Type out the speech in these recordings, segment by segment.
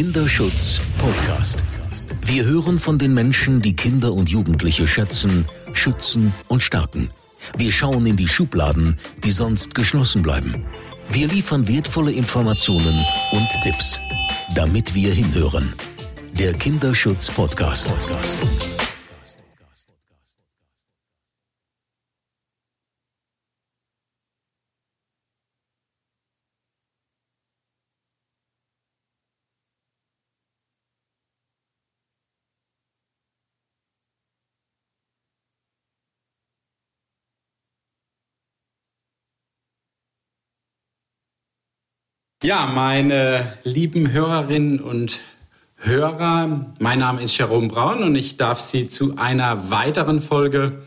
Kinderschutz Podcast. Wir hören von den Menschen, die Kinder und Jugendliche schätzen, schützen und stärken. Wir schauen in die Schubladen, die sonst geschlossen bleiben. Wir liefern wertvolle Informationen und Tipps, damit wir hinhören. Der Kinderschutz Podcast. Ja, meine lieben Hörerinnen und Hörer, mein Name ist Jerome Braun und ich darf Sie zu einer weiteren Folge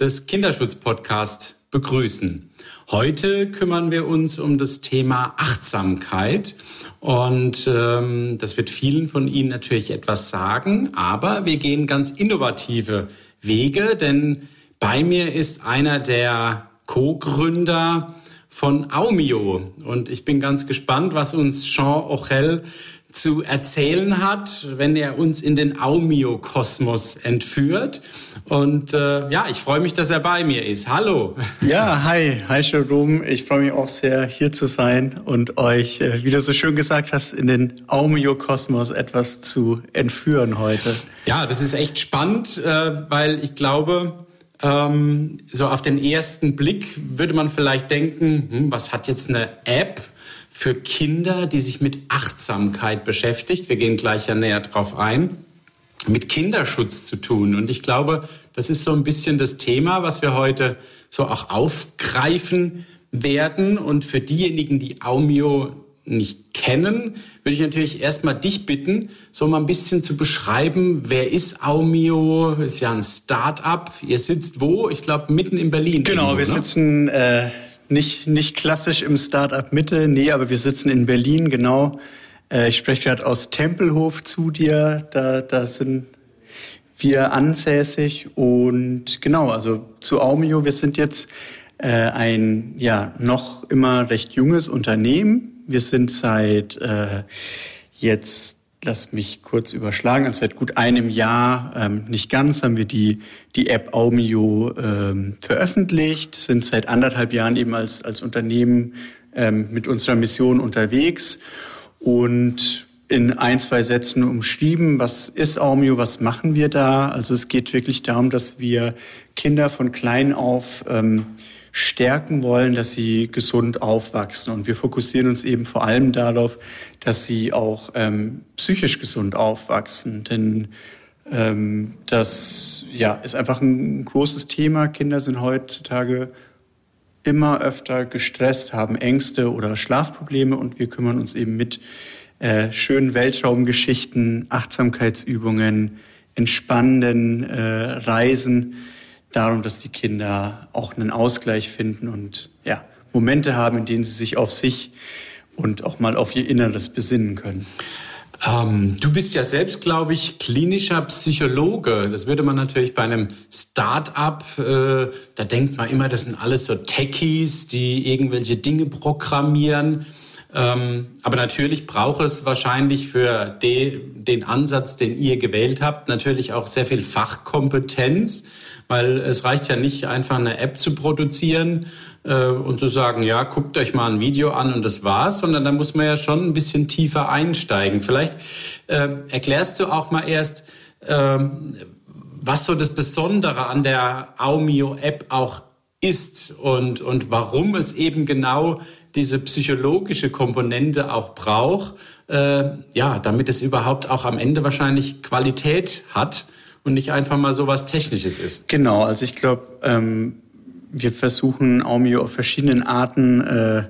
des Kinderschutz-Podcast begrüßen. Heute kümmern wir uns um das Thema Achtsamkeit und ähm, das wird vielen von Ihnen natürlich etwas sagen, aber wir gehen ganz innovative Wege, denn bei mir ist einer der Co-Gründer von Aumio. Und ich bin ganz gespannt, was uns Jean Ochel zu erzählen hat, wenn er uns in den Aumio-Kosmos entführt. Und äh, ja, ich freue mich, dass er bei mir ist. Hallo. Ja, hi, hi Jerome. Ich freue mich auch sehr, hier zu sein und euch, äh, wie du so schön gesagt hast, in den Aumio-Kosmos etwas zu entführen heute. Ja, das ist echt spannend, äh, weil ich glaube, ähm, so auf den ersten Blick würde man vielleicht denken, hm, was hat jetzt eine App für Kinder, die sich mit Achtsamkeit beschäftigt? Wir gehen gleich ja näher drauf ein. Mit Kinderschutz zu tun. Und ich glaube, das ist so ein bisschen das Thema, was wir heute so auch aufgreifen werden. Und für diejenigen, die Aumio nicht kennen, würde ich natürlich erstmal dich bitten, so mal ein bisschen zu beschreiben, wer ist Aumio? Ist ja ein Start-up. Ihr sitzt wo? Ich glaube, mitten in Berlin. Genau, irgendwo, wir ne? sitzen äh, nicht, nicht klassisch im Start-up Mitte, nee, aber wir sitzen in Berlin, genau. Äh, ich spreche gerade aus Tempelhof zu dir. Da, da sind wir ansässig und genau, also zu Aumio, wir sind jetzt äh, ein ja noch immer recht junges Unternehmen wir sind seit äh, jetzt, lass mich kurz überschlagen, also seit gut einem Jahr, ähm, nicht ganz, haben wir die, die App Aumio ähm, veröffentlicht, sind seit anderthalb Jahren eben als, als Unternehmen ähm, mit unserer Mission unterwegs und in ein, zwei Sätzen umschrieben, was ist Aumio, was machen wir da? Also es geht wirklich darum, dass wir Kinder von klein auf ähm, stärken wollen, dass sie gesund aufwachsen. Und wir fokussieren uns eben vor allem darauf, dass sie auch ähm, psychisch gesund aufwachsen. Denn ähm, das ja, ist einfach ein großes Thema. Kinder sind heutzutage immer öfter gestresst, haben Ängste oder Schlafprobleme und wir kümmern uns eben mit äh, schönen Weltraumgeschichten, Achtsamkeitsübungen, entspannenden äh, Reisen darum, dass die Kinder auch einen Ausgleich finden und ja, Momente haben, in denen sie sich auf sich und auch mal auf ihr Inneres besinnen können. Ähm, du bist ja selbst, glaube ich, klinischer Psychologe. Das würde man natürlich bei einem Start-up, äh, da denkt man immer, das sind alles so Techies, die irgendwelche Dinge programmieren. Ähm, aber natürlich braucht es wahrscheinlich für de, den Ansatz, den ihr gewählt habt, natürlich auch sehr viel Fachkompetenz weil es reicht ja nicht einfach eine App zu produzieren äh, und zu sagen, ja, guckt euch mal ein Video an und das war's, sondern da muss man ja schon ein bisschen tiefer einsteigen. Vielleicht äh, erklärst du auch mal erst, äh, was so das Besondere an der Aumio-App auch ist und, und warum es eben genau diese psychologische Komponente auch braucht, äh, ja, damit es überhaupt auch am Ende wahrscheinlich Qualität hat und nicht einfach mal so was Technisches ist. Genau, also ich glaube, ähm, wir versuchen Aumio auf verschiedenen Arten äh,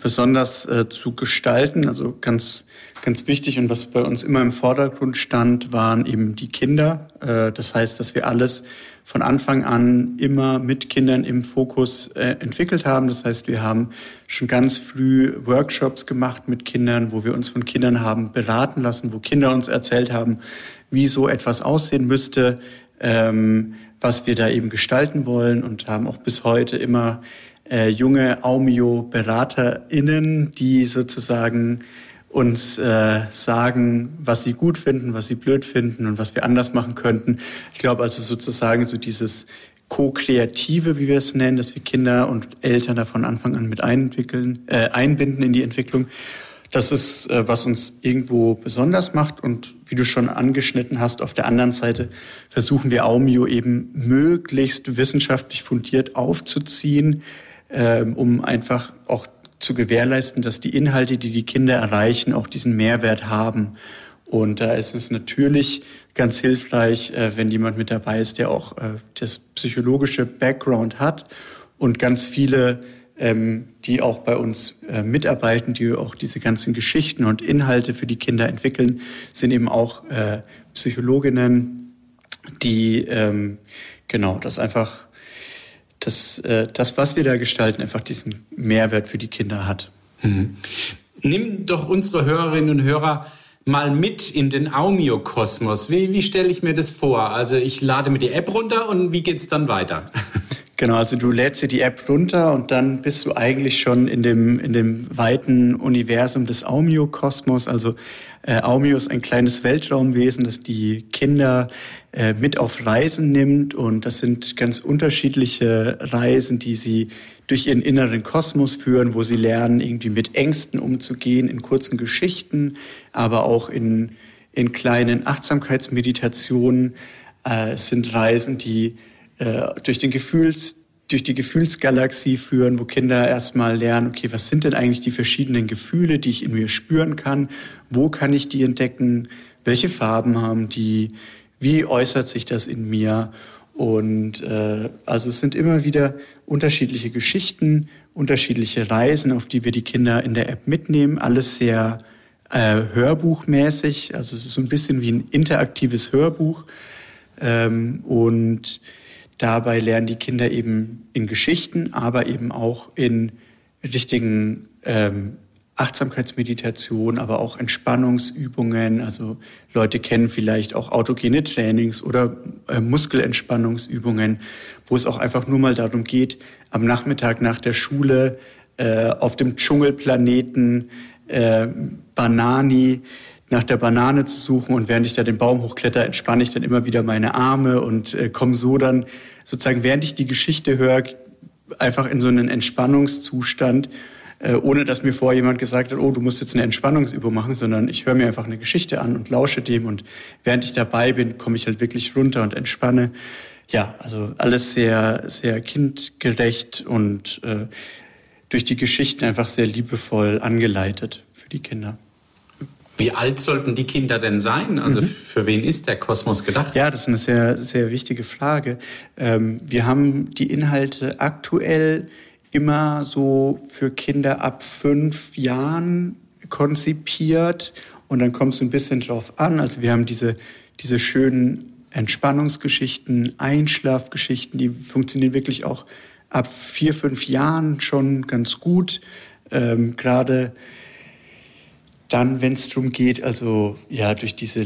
besonders äh, zu gestalten. Also ganz, ganz wichtig und was bei uns immer im Vordergrund stand, waren eben die Kinder. Äh, das heißt, dass wir alles von Anfang an immer mit Kindern im Fokus äh, entwickelt haben. Das heißt, wir haben schon ganz früh Workshops gemacht mit Kindern, wo wir uns von Kindern haben beraten lassen, wo Kinder uns erzählt haben, wie so etwas aussehen müsste, ähm, was wir da eben gestalten wollen und haben auch bis heute immer äh, junge Aumio-BeraterInnen, die sozusagen uns äh, sagen, was sie gut finden, was sie blöd finden und was wir anders machen könnten. Ich glaube also sozusagen so dieses Co-Kreative, wie wir es nennen, dass wir Kinder und Eltern da von Anfang an mit einentwickeln, äh, einbinden in die Entwicklung. Das ist, äh, was uns irgendwo besonders macht. Und wie du schon angeschnitten hast, auf der anderen Seite versuchen wir Aumio eben möglichst wissenschaftlich fundiert aufzuziehen, äh, um einfach auch zu gewährleisten, dass die Inhalte, die die Kinder erreichen, auch diesen Mehrwert haben. Und da ist es natürlich ganz hilfreich, äh, wenn jemand mit dabei ist, der auch äh, das psychologische Background hat und ganz viele, ähm, die auch bei uns äh, mitarbeiten, die auch diese ganzen Geschichten und Inhalte für die Kinder entwickeln, sind eben auch Psychologinnen, die ähm, genau das einfach dass äh, das, was wir da gestalten, einfach diesen Mehrwert für die Kinder hat. Mhm. Nimm doch unsere Hörerinnen und Hörer mal mit in den Aumio-Kosmos. Wie, wie stelle ich mir das vor? Also ich lade mir die App runter und wie geht es dann weiter? Genau, also du lädst dir die App runter und dann bist du eigentlich schon in dem, in dem weiten Universum des Aumio-Kosmos. Also äh, Aumio ist ein kleines Weltraumwesen, das die Kinder äh, mit auf Reisen nimmt. Und das sind ganz unterschiedliche Reisen, die sie durch ihren inneren Kosmos führen, wo sie lernen, irgendwie mit Ängsten umzugehen, in kurzen Geschichten, aber auch in, in kleinen Achtsamkeitsmeditationen. Äh, es sind Reisen, die äh, durch den Gefühls durch die Gefühlsgalaxie führen, wo Kinder erstmal lernen, okay, was sind denn eigentlich die verschiedenen Gefühle, die ich in mir spüren kann? Wo kann ich die entdecken? Welche Farben haben die? Wie äußert sich das in mir? Und äh, also es sind immer wieder unterschiedliche Geschichten, unterschiedliche Reisen, auf die wir die Kinder in der App mitnehmen. Alles sehr äh, hörbuchmäßig. Also es ist so ein bisschen wie ein interaktives Hörbuch. Ähm, und Dabei lernen die Kinder eben in Geschichten, aber eben auch in richtigen ähm, Achtsamkeitsmeditation, aber auch Entspannungsübungen. Also Leute kennen vielleicht auch autogene Trainings oder äh, Muskelentspannungsübungen, wo es auch einfach nur mal darum geht, am Nachmittag nach der Schule äh, auf dem Dschungelplaneten äh, Banani nach der Banane zu suchen und während ich da den Baum hochkletter, entspanne ich dann immer wieder meine Arme und äh, komme so dann sozusagen, während ich die Geschichte höre, einfach in so einen Entspannungszustand, äh, ohne dass mir vorher jemand gesagt hat, oh, du musst jetzt eine Entspannungsübung machen, sondern ich höre mir einfach eine Geschichte an und lausche dem und während ich dabei bin, komme ich halt wirklich runter und entspanne. Ja, also alles sehr, sehr kindgerecht und äh, durch die Geschichten einfach sehr liebevoll angeleitet für die Kinder. Wie alt sollten die Kinder denn sein? Also mhm. für wen ist der Kosmos gedacht? Ja, das ist eine sehr, sehr wichtige Frage. Ähm, wir haben die Inhalte aktuell immer so für Kinder ab fünf Jahren konzipiert und dann kommt es ein bisschen drauf an. Also wir haben diese, diese schönen Entspannungsgeschichten, Einschlafgeschichten, die funktionieren wirklich auch ab vier, fünf Jahren schon ganz gut. Ähm, Gerade dann, wenn es darum geht, also ja, durch diese,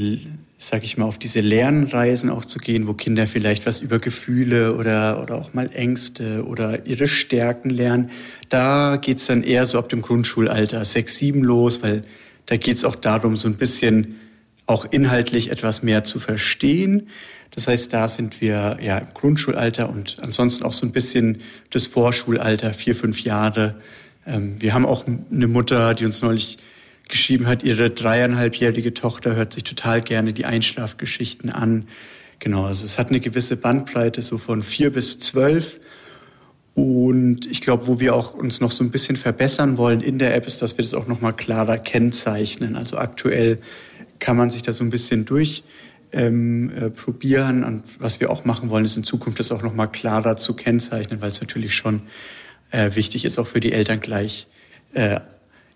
sag ich mal, auf diese Lernreisen auch zu gehen, wo Kinder vielleicht was über Gefühle oder, oder auch mal Ängste oder ihre Stärken lernen, da geht's dann eher so ab dem Grundschulalter sechs, sieben los, weil da geht's auch darum, so ein bisschen auch inhaltlich etwas mehr zu verstehen. Das heißt, da sind wir ja im Grundschulalter und ansonsten auch so ein bisschen das Vorschulalter, vier, fünf Jahre. Ähm, wir haben auch eine Mutter, die uns neulich geschrieben hat, ihre dreieinhalbjährige Tochter hört sich total gerne die Einschlafgeschichten an. Genau, also es hat eine gewisse Bandbreite, so von vier bis zwölf. Und ich glaube, wo wir auch uns noch so ein bisschen verbessern wollen in der App, ist, dass wir das auch noch mal klarer kennzeichnen. Also aktuell kann man sich da so ein bisschen durch ähm, äh, probieren. Und was wir auch machen wollen, ist in Zukunft das auch noch mal klarer zu kennzeichnen, weil es natürlich schon äh, wichtig ist, auch für die Eltern gleich äh,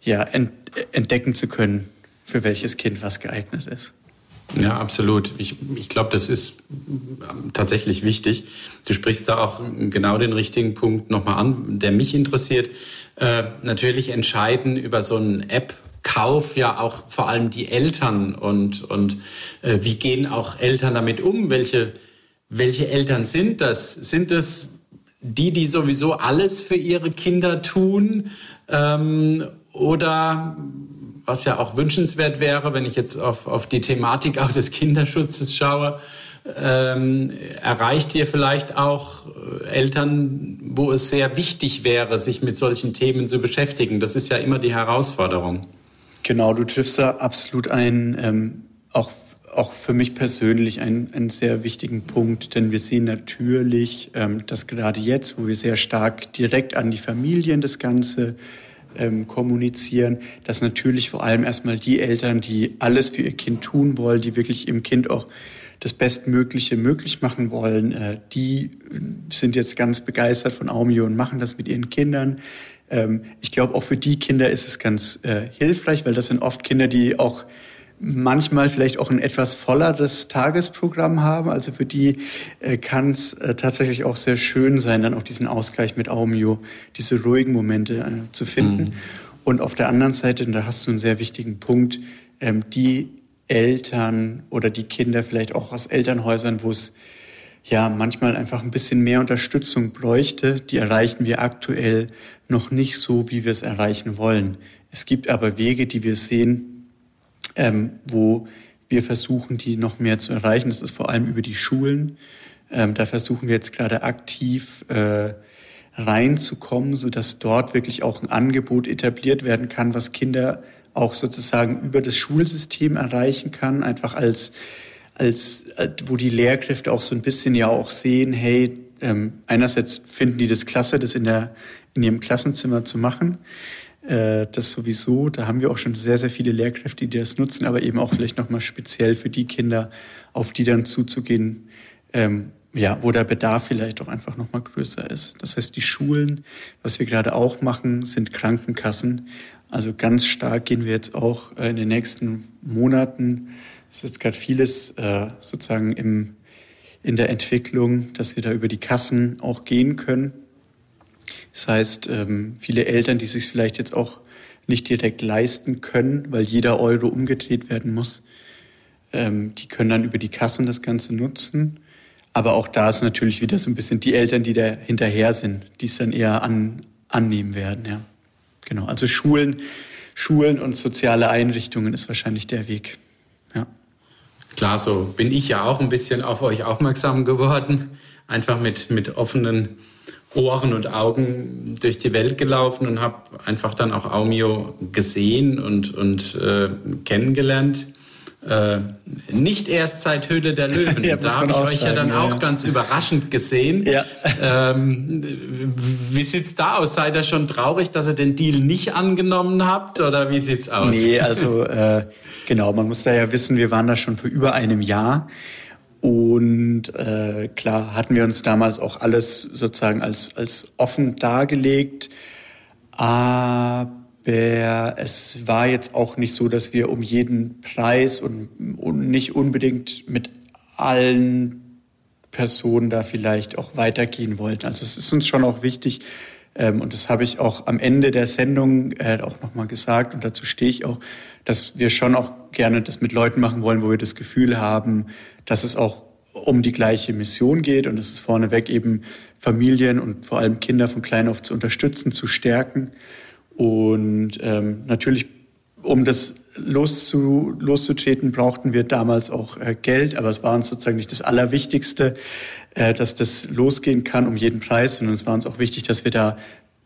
ja, ent, entdecken zu können, für welches Kind was geeignet ist. Ja, absolut. Ich, ich glaube, das ist ähm, tatsächlich wichtig. Du sprichst da auch genau den richtigen Punkt nochmal an, der mich interessiert. Äh, natürlich entscheiden über so einen App-Kauf ja auch vor allem die Eltern und, und äh, wie gehen auch Eltern damit um? Welche, welche Eltern sind das? Sind das die, die sowieso alles für ihre Kinder tun? Ähm, oder was ja auch wünschenswert wäre, wenn ich jetzt auf, auf die Thematik auch des Kinderschutzes schaue, ähm, erreicht ihr vielleicht auch äh, Eltern, wo es sehr wichtig wäre, sich mit solchen Themen zu beschäftigen? Das ist ja immer die Herausforderung. Genau, du triffst da absolut einen, ähm, auch, auch für mich persönlich einen, einen sehr wichtigen Punkt, denn wir sehen natürlich, ähm, dass gerade jetzt, wo wir sehr stark direkt an die Familien das Ganze ähm, kommunizieren, dass natürlich vor allem erstmal die Eltern, die alles für ihr Kind tun wollen, die wirklich ihrem Kind auch das Bestmögliche möglich machen wollen, äh, die sind jetzt ganz begeistert von Aumio und machen das mit ihren Kindern. Ähm, ich glaube, auch für die Kinder ist es ganz äh, hilfreich, weil das sind oft Kinder, die auch manchmal vielleicht auch ein etwas volleres Tagesprogramm haben. Also für die äh, kann es äh, tatsächlich auch sehr schön sein, dann auch diesen Ausgleich mit Aumio, diese ruhigen Momente äh, zu finden. Mhm. Und auf der anderen Seite, und da hast du einen sehr wichtigen Punkt, ähm, die Eltern oder die Kinder vielleicht auch aus Elternhäusern, wo es ja manchmal einfach ein bisschen mehr Unterstützung bräuchte, die erreichen wir aktuell noch nicht so, wie wir es erreichen wollen. Es gibt aber Wege, die wir sehen, ähm, wo wir versuchen, die noch mehr zu erreichen. Das ist vor allem über die Schulen. Ähm, da versuchen wir jetzt gerade aktiv äh, reinzukommen, so dass dort wirklich auch ein Angebot etabliert werden kann, was Kinder auch sozusagen über das Schulsystem erreichen kann, einfach als, als, äh, wo die Lehrkräfte auch so ein bisschen ja auch sehen, hey, ähm, einerseits finden die das klasse, das in der, in ihrem Klassenzimmer zu machen. Äh, das sowieso, da haben wir auch schon sehr, sehr viele Lehrkräfte, die das nutzen, aber eben auch vielleicht nochmal speziell für die Kinder, auf die dann zuzugehen, ähm, ja, wo der Bedarf vielleicht auch einfach nochmal größer ist. Das heißt, die Schulen, was wir gerade auch machen, sind Krankenkassen. Also ganz stark gehen wir jetzt auch äh, in den nächsten Monaten. Es ist gerade vieles äh, sozusagen im, in der Entwicklung, dass wir da über die Kassen auch gehen können. Das heißt, ähm, viele Eltern, die sich vielleicht jetzt auch nicht direkt leisten können, weil jeder Euro umgedreht werden muss, ähm, die können dann über die Kassen das Ganze nutzen. Aber auch da ist natürlich wieder so ein bisschen die Eltern, die da hinterher sind, die es dann eher an, annehmen werden, ja. Genau, also Schulen, Schulen und soziale Einrichtungen ist wahrscheinlich der Weg. Ja. Klar, so bin ich ja auch ein bisschen auf euch aufmerksam geworden. Einfach mit, mit offenen Ohren und Augen durch die Welt gelaufen und habe einfach dann auch Aumio gesehen und, und äh, kennengelernt. Äh, nicht erst seit Höhle der Löwen. ja, da habe ich euch ja dann auch ja. ganz überraschend gesehen. Ja. Ähm, wie sieht's da aus? Seid ihr schon traurig, dass ihr den Deal nicht angenommen habt? Oder wie sieht's aus? Nee, also äh, genau, man muss da ja wissen, wir waren da schon vor über einem Jahr. Und äh, klar hatten wir uns damals auch alles sozusagen als, als offen dargelegt. Aber es war jetzt auch nicht so, dass wir um jeden Preis und, und nicht unbedingt mit allen Personen da vielleicht auch weitergehen wollten. Also es ist uns schon auch wichtig, ähm, und das habe ich auch am Ende der Sendung äh, auch nochmal gesagt, und dazu stehe ich auch, dass wir schon auch gerne das mit Leuten machen wollen, wo wir das Gefühl haben, dass es auch um die gleiche Mission geht und es ist vorneweg eben Familien und vor allem Kinder von klein auf zu unterstützen, zu stärken. Und ähm, natürlich, um das loszu, loszutreten, brauchten wir damals auch äh, Geld, aber es war uns sozusagen nicht das Allerwichtigste, dass das losgehen kann um jeden Preis, sondern es war uns auch wichtig, dass wir da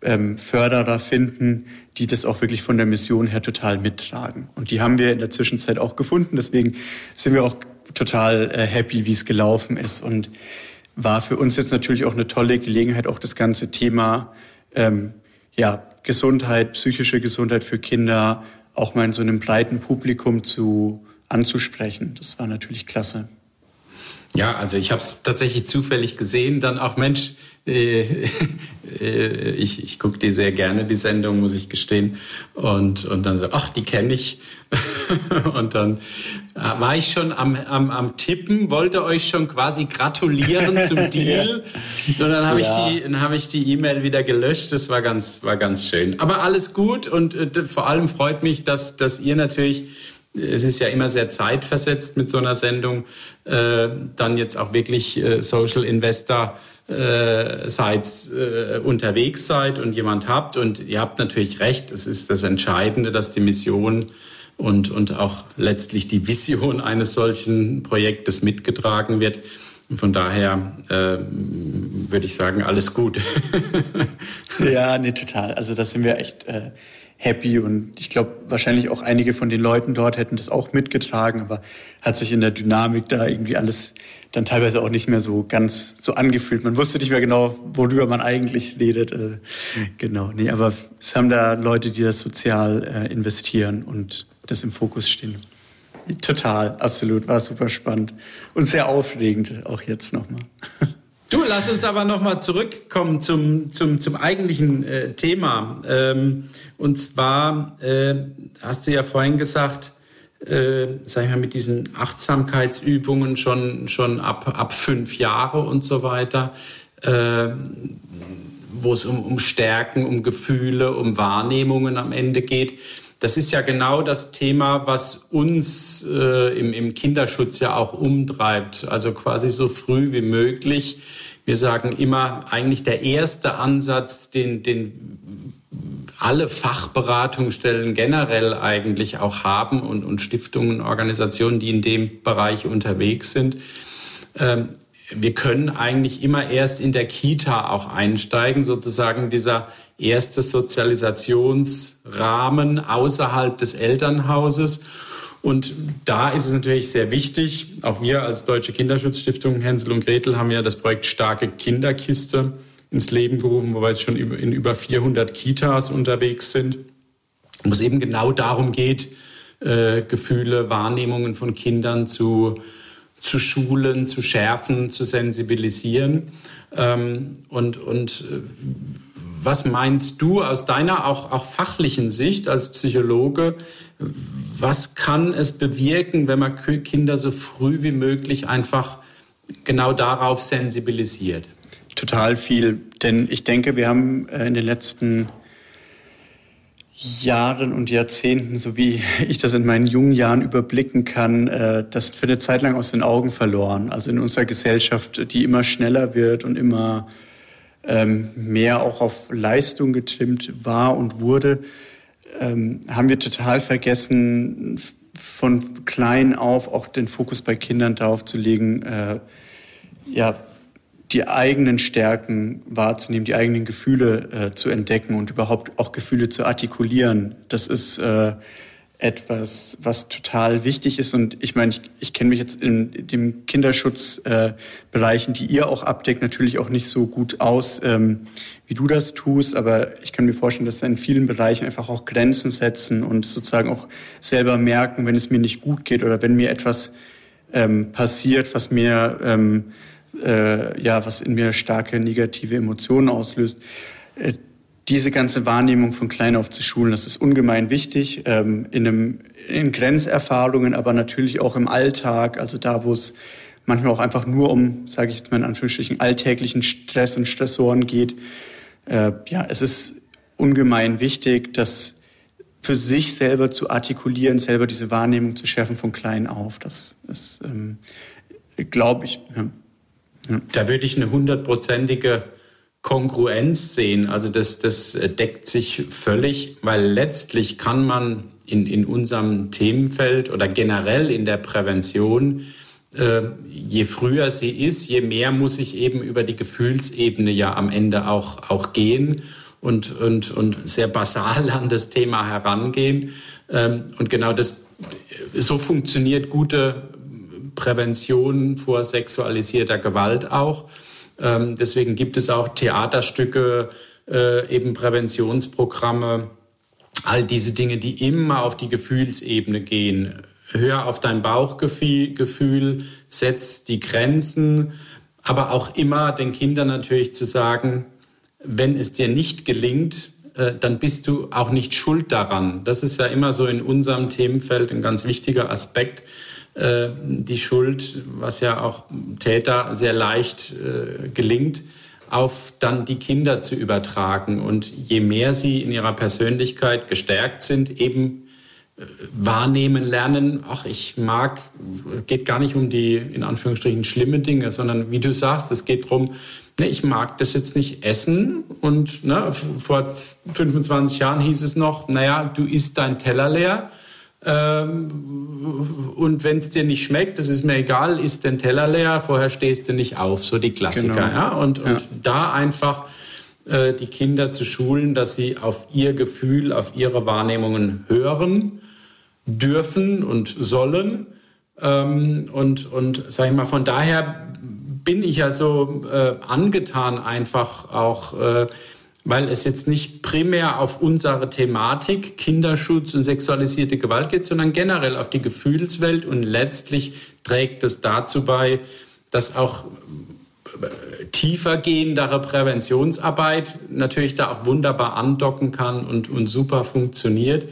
ähm, Förderer finden, die das auch wirklich von der Mission her total mittragen. Und die haben wir in der Zwischenzeit auch gefunden. Deswegen sind wir auch total äh, happy, wie es gelaufen ist. Und war für uns jetzt natürlich auch eine tolle Gelegenheit, auch das ganze Thema ähm, ja, Gesundheit, psychische Gesundheit für Kinder auch mal in so einem breiten Publikum zu anzusprechen. Das war natürlich klasse. Ja, also ich habe es tatsächlich zufällig gesehen, dann auch Mensch, äh, äh, ich, ich gucke die sehr gerne, die Sendung, muss ich gestehen. Und, und dann so, ach, die kenne ich. und dann äh, war ich schon am, am, am Tippen, wollte euch schon quasi gratulieren zum Deal. ja. Und dann habe ja. ich die, dann habe ich die E-Mail wieder gelöscht. Das war ganz, war ganz schön. Aber alles gut und äh, vor allem freut mich, dass, dass ihr natürlich es ist ja immer sehr zeitversetzt mit so einer Sendung, äh, dann jetzt auch wirklich äh, Social Investor äh, seid, äh, unterwegs seid und jemand habt. Und ihr habt natürlich recht, es ist das Entscheidende, dass die Mission und, und auch letztlich die Vision eines solchen Projektes mitgetragen wird. Von daher äh, würde ich sagen, alles gut. ja, nee, total. Also da sind wir echt äh, happy und ich glaube, wahrscheinlich auch einige von den Leuten dort hätten das auch mitgetragen, aber hat sich in der Dynamik da irgendwie alles dann teilweise auch nicht mehr so ganz so angefühlt. Man wusste nicht mehr genau, worüber man eigentlich redet. Äh, genau, nee, aber es haben da Leute, die das sozial äh, investieren und das im Fokus stehen. Total, absolut, war super spannend und sehr aufregend, auch jetzt nochmal. Du, lass uns aber nochmal zurückkommen zum, zum, zum eigentlichen äh, Thema. Ähm, und zwar äh, hast du ja vorhin gesagt, äh, sag ich mal, mit diesen Achtsamkeitsübungen schon, schon ab, ab fünf Jahre und so weiter, äh, wo es um, um Stärken, um Gefühle, um Wahrnehmungen am Ende geht. Das ist ja genau das Thema, was uns äh, im, im Kinderschutz ja auch umtreibt. Also quasi so früh wie möglich. Wir sagen immer, eigentlich der erste Ansatz, den, den alle Fachberatungsstellen generell eigentlich auch haben und, und Stiftungen, Organisationen, die in dem Bereich unterwegs sind. Ähm, wir können eigentlich immer erst in der Kita auch einsteigen, sozusagen dieser erste Sozialisationsrahmen außerhalb des Elternhauses. Und da ist es natürlich sehr wichtig, auch wir als Deutsche Kinderschutzstiftung Hänsel und Gretel haben ja das Projekt Starke Kinderkiste ins Leben gerufen, wo wir jetzt schon in über 400 Kitas unterwegs sind, wo es eben genau darum geht, äh, Gefühle, Wahrnehmungen von Kindern zu, zu schulen, zu schärfen, zu sensibilisieren. Ähm, und, und äh, was meinst du aus deiner auch, auch fachlichen Sicht als Psychologe? Was kann es bewirken, wenn man Kinder so früh wie möglich einfach genau darauf sensibilisiert? Total viel, denn ich denke, wir haben äh, in den letzten Jahren und Jahrzehnten, so wie ich das in meinen jungen Jahren überblicken kann, äh, das für eine Zeit lang aus den Augen verloren. Also in unserer Gesellschaft, die immer schneller wird und immer ähm, mehr auch auf Leistung getrimmt war und wurde, ähm, haben wir total vergessen, von klein auf auch den Fokus bei Kindern darauf zu legen, äh, ja, die eigenen Stärken wahrzunehmen, die eigenen Gefühle äh, zu entdecken und überhaupt auch Gefühle zu artikulieren. Das ist äh, etwas, was total wichtig ist. Und ich meine, ich, ich kenne mich jetzt in dem Kinderschutzbereichen, äh, die ihr auch abdeckt, natürlich auch nicht so gut aus, ähm, wie du das tust. Aber ich kann mir vorstellen, dass da in vielen Bereichen einfach auch Grenzen setzen und sozusagen auch selber merken, wenn es mir nicht gut geht oder wenn mir etwas ähm, passiert, was mir, ähm, äh, ja, was in mir starke negative Emotionen auslöst. Äh, diese ganze Wahrnehmung von klein auf zu schulen, das ist ungemein wichtig, ähm, in, einem, in Grenzerfahrungen, aber natürlich auch im Alltag, also da, wo es manchmal auch einfach nur um, sage ich jetzt mal in Anführungsstrichen, alltäglichen Stress und Stressoren geht. Äh, ja, es ist ungemein wichtig, das für sich selber zu artikulieren, selber diese Wahrnehmung zu schärfen von klein auf. Das ist, ähm, glaube ich. Ja. Ja. Da würde ich eine hundertprozentige Kongruenz sehen. Also das, das deckt sich völlig, weil letztlich kann man in, in unserem Themenfeld oder generell in der Prävention, äh, je früher sie ist, je mehr muss ich eben über die Gefühlsebene ja am Ende auch, auch gehen und, und, und sehr basal an das Thema herangehen. Ähm, und genau das, so funktioniert gute Prävention vor sexualisierter Gewalt auch. Ähm, deswegen gibt es auch Theaterstücke, äh, eben Präventionsprogramme, all diese Dinge, die immer auf die Gefühlsebene gehen. Hör auf dein Bauchgefühl, setz die Grenzen, aber auch immer den Kindern natürlich zu sagen, wenn es dir nicht gelingt, äh, dann bist du auch nicht schuld daran. Das ist ja immer so in unserem Themenfeld ein ganz wichtiger Aspekt, äh, die Schuld, was ja auch Täter sehr leicht äh, gelingt, auf dann die Kinder zu übertragen. Und je mehr sie in ihrer Persönlichkeit gestärkt sind, eben wahrnehmen lernen, ach, ich mag, geht gar nicht um die in Anführungsstrichen schlimme Dinge, sondern wie du sagst, es geht darum, ne, ich mag das jetzt nicht essen und ne, vor 25 Jahren hieß es noch, naja, du isst dein Teller leer ähm, und wenn es dir nicht schmeckt, das ist mir egal, isst den Teller leer, vorher stehst du nicht auf, so die Klassiker. Genau. Ja? Und, und ja. da einfach äh, die Kinder zu schulen, dass sie auf ihr Gefühl, auf ihre Wahrnehmungen hören dürfen und sollen. Ähm, und, und sag ich mal, von daher bin ich ja so äh, angetan einfach auch, äh, weil es jetzt nicht primär auf unsere Thematik Kinderschutz und sexualisierte Gewalt geht, sondern generell auf die Gefühlswelt und letztlich trägt es dazu bei, dass auch äh, tiefer gehendere Präventionsarbeit natürlich da auch wunderbar andocken kann und, und super funktioniert.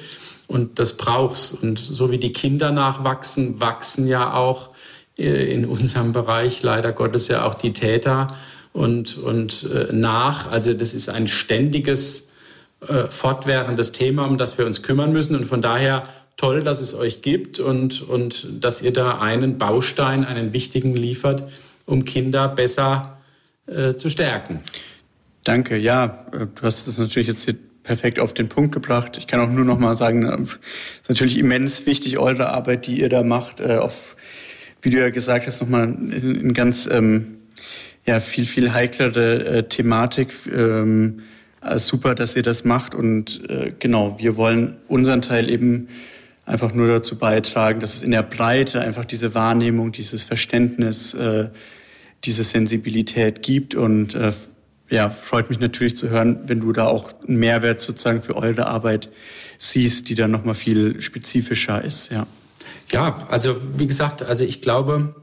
Und das braucht's. Und so wie die Kinder nachwachsen, wachsen ja auch äh, in unserem Bereich leider Gottes ja auch die Täter und, und äh, nach. Also das ist ein ständiges, äh, fortwährendes Thema, um das wir uns kümmern müssen. Und von daher toll, dass es euch gibt und, und dass ihr da einen Baustein, einen wichtigen liefert, um Kinder besser äh, zu stärken. Danke, ja, du hast es natürlich jetzt hier perfekt auf den Punkt gebracht. Ich kann auch nur noch mal sagen, es ist natürlich immens wichtig, eure Arbeit, die ihr da macht, auf, wie du ja gesagt hast, nochmal in, in ganz ähm, ja, viel, viel heiklere äh, Thematik. Ähm, äh, super, dass ihr das macht. Und äh, genau, wir wollen unseren Teil eben einfach nur dazu beitragen, dass es in der Breite einfach diese Wahrnehmung, dieses Verständnis, äh, diese Sensibilität gibt und äh, ja, freut mich natürlich zu hören, wenn du da auch einen Mehrwert sozusagen für eure Arbeit siehst, die dann nochmal viel spezifischer ist, ja. Ja, also wie gesagt, also ich glaube,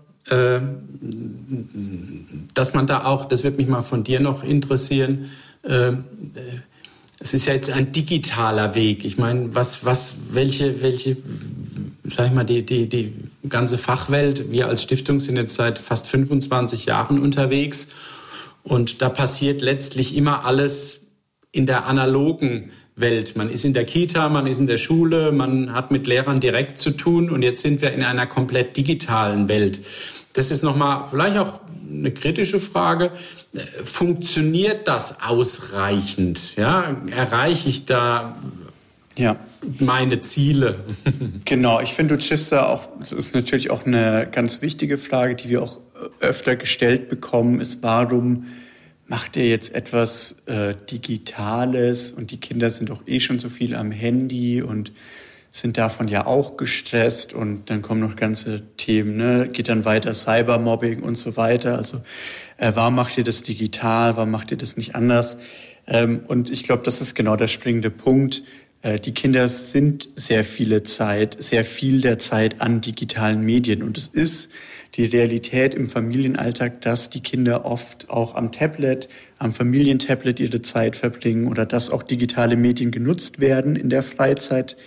dass man da auch, das wird mich mal von dir noch interessieren, äh, es ist ja jetzt ein digitaler Weg. Ich meine, was, was, welche, welche, sag ich mal, die, die, die ganze Fachwelt, wir als Stiftung sind jetzt seit fast 25 Jahren unterwegs und da passiert letztlich immer alles in der analogen Welt. Man ist in der Kita, man ist in der Schule, man hat mit Lehrern direkt zu tun und jetzt sind wir in einer komplett digitalen Welt. Das ist nochmal vielleicht auch eine kritische Frage. Funktioniert das ausreichend? Ja, erreiche ich da ja. meine Ziele? Genau, ich finde, du triffst da auch, das ist natürlich auch eine ganz wichtige Frage, die wir auch öfter gestellt bekommen, ist, warum macht ihr jetzt etwas äh, Digitales und die Kinder sind doch eh schon so viel am Handy und sind davon ja auch gestresst und dann kommen noch ganze Themen, ne? geht dann weiter Cybermobbing und so weiter. Also äh, warum macht ihr das digital, warum macht ihr das nicht anders? Ähm, und ich glaube, das ist genau der springende Punkt. Äh, die Kinder sind sehr viele Zeit, sehr viel der Zeit an digitalen Medien und es ist die Realität im Familienalltag, dass die Kinder oft auch am Tablet, am Familientablet ihre Zeit verbringen oder dass auch digitale Medien genutzt werden in der Freizeit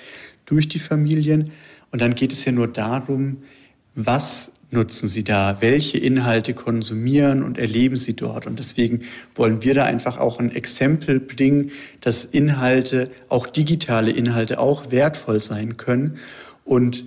durch die Familien. Und dann geht es ja nur darum, was nutzen Sie da? Welche Inhalte konsumieren und erleben Sie dort? Und deswegen wollen wir da einfach auch ein Exempel bringen, dass Inhalte, auch digitale Inhalte, auch wertvoll sein können. Und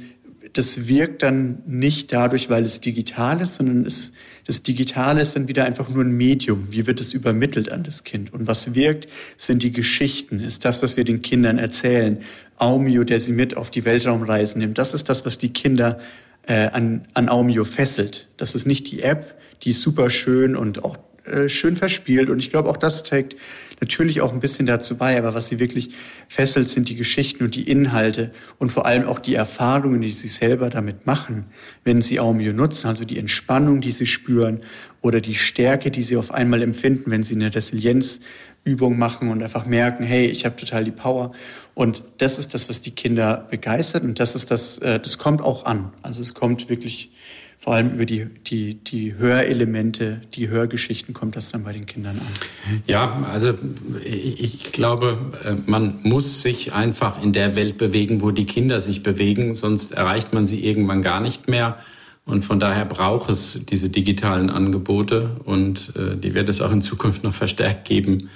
das wirkt dann nicht dadurch, weil es digital ist, sondern es, das Digitale ist dann wieder einfach nur ein Medium. Wie wird es übermittelt an das Kind? Und was wirkt, sind die Geschichten, ist das, was wir den Kindern erzählen. Aumio, der sie mit auf die Weltraumreisen nimmt. Das ist das, was die Kinder äh, an, an Aumio fesselt. Das ist nicht die App, die ist super schön und auch äh, schön verspielt. Und ich glaube, auch das trägt natürlich auch ein bisschen dazu bei. Aber was sie wirklich fesselt, sind die Geschichten und die Inhalte und vor allem auch die Erfahrungen, die sie selber damit machen, wenn sie Aumio nutzen. Also die Entspannung, die sie spüren oder die Stärke, die sie auf einmal empfinden, wenn sie eine Resilienzübung machen und einfach merken, hey, ich habe total die Power. Und das ist das, was die Kinder begeistert und das ist das, äh, das kommt auch an. Also es kommt wirklich vor allem über die, die, die Hörelemente, die Hörgeschichten kommt das dann bei den Kindern an. Ja, also ich glaube, äh, man muss sich einfach in der Welt bewegen, wo die Kinder sich bewegen, sonst erreicht man sie irgendwann gar nicht mehr. Und von daher braucht es diese digitalen Angebote und äh, die wird es auch in Zukunft noch verstärkt geben.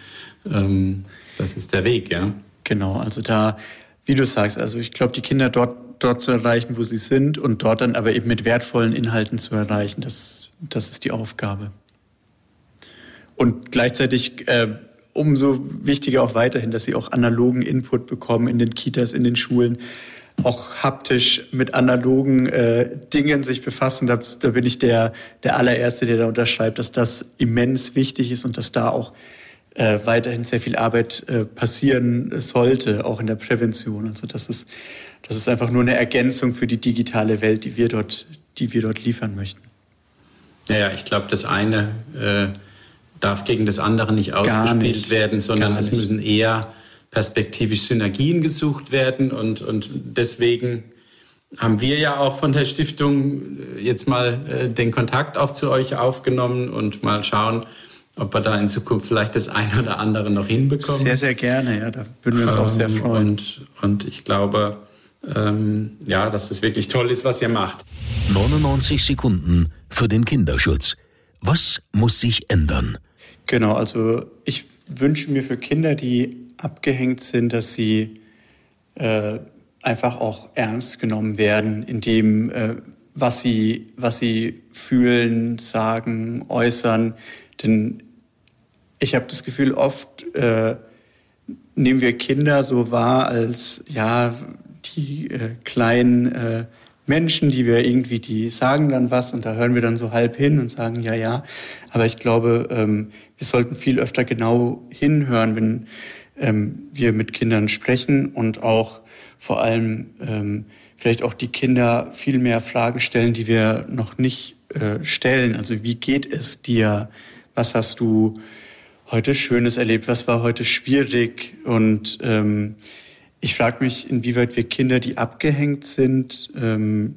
Ähm, das ist der Weg, ja. Genau, also da wie du sagst, also ich glaube, die Kinder dort, dort zu erreichen, wo sie sind und dort dann aber eben mit wertvollen Inhalten zu erreichen, das, das ist die Aufgabe. Und gleichzeitig äh, umso wichtiger auch weiterhin, dass sie auch analogen Input bekommen in den Kitas, in den Schulen, auch haptisch mit analogen äh, Dingen sich befassen. Da, da bin ich der, der allererste, der da unterschreibt, dass das immens wichtig ist und dass da auch äh, weiterhin sehr viel Arbeit äh, passieren sollte, auch in der Prävention. Also das ist, das ist einfach nur eine Ergänzung für die digitale Welt, die wir dort, die wir dort liefern möchten. Ja, ja ich glaube, das eine äh, darf gegen das andere nicht ausgespielt nicht. werden, sondern es müssen eher perspektivisch Synergien gesucht werden und, und deswegen haben wir ja auch von der Stiftung jetzt mal äh, den Kontakt auch zu euch aufgenommen und mal schauen, ob wir da in Zukunft vielleicht das eine oder andere noch hinbekommen. Sehr, sehr gerne, ja, da würden wir uns ähm, auch sehr ähm, freuen. Und, und ich glaube, ähm, ja, dass das wirklich toll ist, was ihr macht. 99 Sekunden für den Kinderschutz. Was muss sich ändern? Genau, also ich wünsche mir für Kinder, die abgehängt sind, dass sie äh, einfach auch ernst genommen werden, in dem, äh, was sie, was sie fühlen, sagen, äußern. Denn ich habe das Gefühl, oft äh, nehmen wir Kinder so wahr als ja die äh, kleinen äh, Menschen, die wir irgendwie, die sagen dann was und da hören wir dann so halb hin und sagen ja, ja. Aber ich glaube, ähm, wir sollten viel öfter genau hinhören, wenn ähm, wir mit Kindern sprechen und auch vor allem ähm, vielleicht auch die Kinder viel mehr Fragen stellen, die wir noch nicht äh, stellen. Also wie geht es dir? Was hast du heute Schönes erlebt? Was war heute schwierig? Und ähm, ich frage mich, inwieweit wir Kinder, die abgehängt sind, ähm,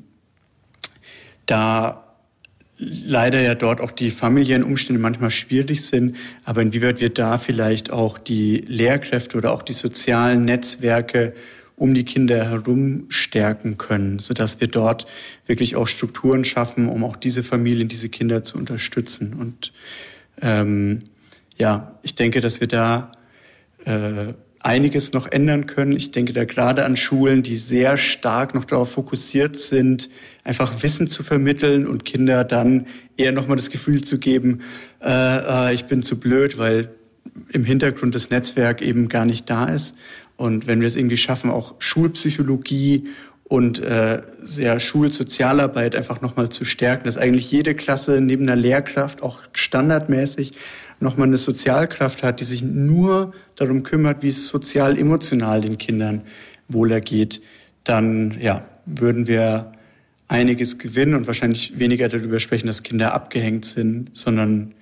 da leider ja dort auch die familiären Umstände manchmal schwierig sind, aber inwieweit wir da vielleicht auch die Lehrkräfte oder auch die sozialen Netzwerke um die Kinder herum stärken können, sodass wir dort wirklich auch Strukturen schaffen, um auch diese Familien, diese Kinder zu unterstützen. Und ähm, ja, ich denke, dass wir da äh, einiges noch ändern können. Ich denke da gerade an Schulen, die sehr stark noch darauf fokussiert sind, einfach Wissen zu vermitteln und Kinder dann eher nochmal das Gefühl zu geben, äh, äh, ich bin zu blöd, weil im Hintergrund das Netzwerk eben gar nicht da ist. Und wenn wir es irgendwie schaffen, auch Schulpsychologie und äh, ja, Schulsozialarbeit einfach nochmal zu stärken, dass eigentlich jede Klasse neben einer Lehrkraft auch standardmäßig nochmal eine Sozialkraft hat, die sich nur darum kümmert, wie es sozial-emotional den Kindern wohlergeht, dann ja, würden wir einiges gewinnen und wahrscheinlich weniger darüber sprechen, dass Kinder abgehängt sind, sondern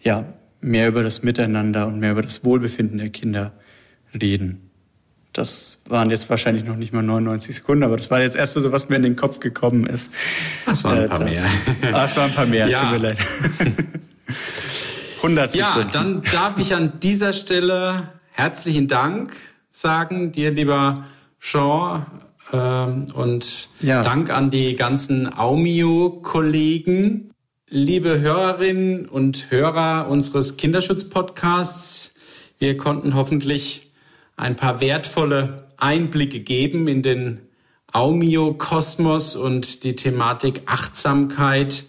ja, mehr über das Miteinander und mehr über das Wohlbefinden der Kinder reden. Das waren jetzt wahrscheinlich noch nicht mal 99 Sekunden, aber das war jetzt erstmal so, was mir in den Kopf gekommen ist. Das waren ein paar äh, mehr. Ah, es waren ein paar mehr, ja. tut mir leid. 100 Sekunden. Ja, dann darf ich an dieser Stelle herzlichen Dank sagen, dir lieber Jean, äh, und ja. Dank an die ganzen Aumio-Kollegen. Liebe Hörerinnen und Hörer unseres Kinderschutz-Podcasts, wir konnten hoffentlich ein paar wertvolle Einblicke geben in den Aumio-Kosmos und die Thematik Achtsamkeit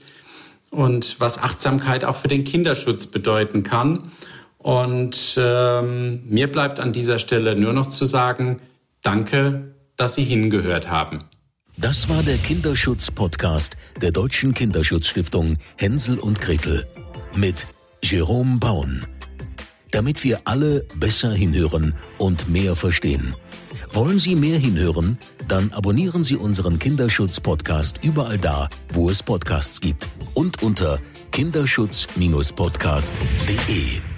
und was Achtsamkeit auch für den Kinderschutz bedeuten kann. Und ähm, mir bleibt an dieser Stelle nur noch zu sagen, danke, dass Sie hingehört haben. Das war der Kinderschutz-Podcast der Deutschen Kinderschutzstiftung Hänsel und Gretel mit Jerome Baun. Damit wir alle besser hinhören und mehr verstehen. Wollen Sie mehr hinhören? Dann abonnieren Sie unseren Kinderschutz-Podcast überall da, wo es Podcasts gibt und unter kinderschutz-podcast.de.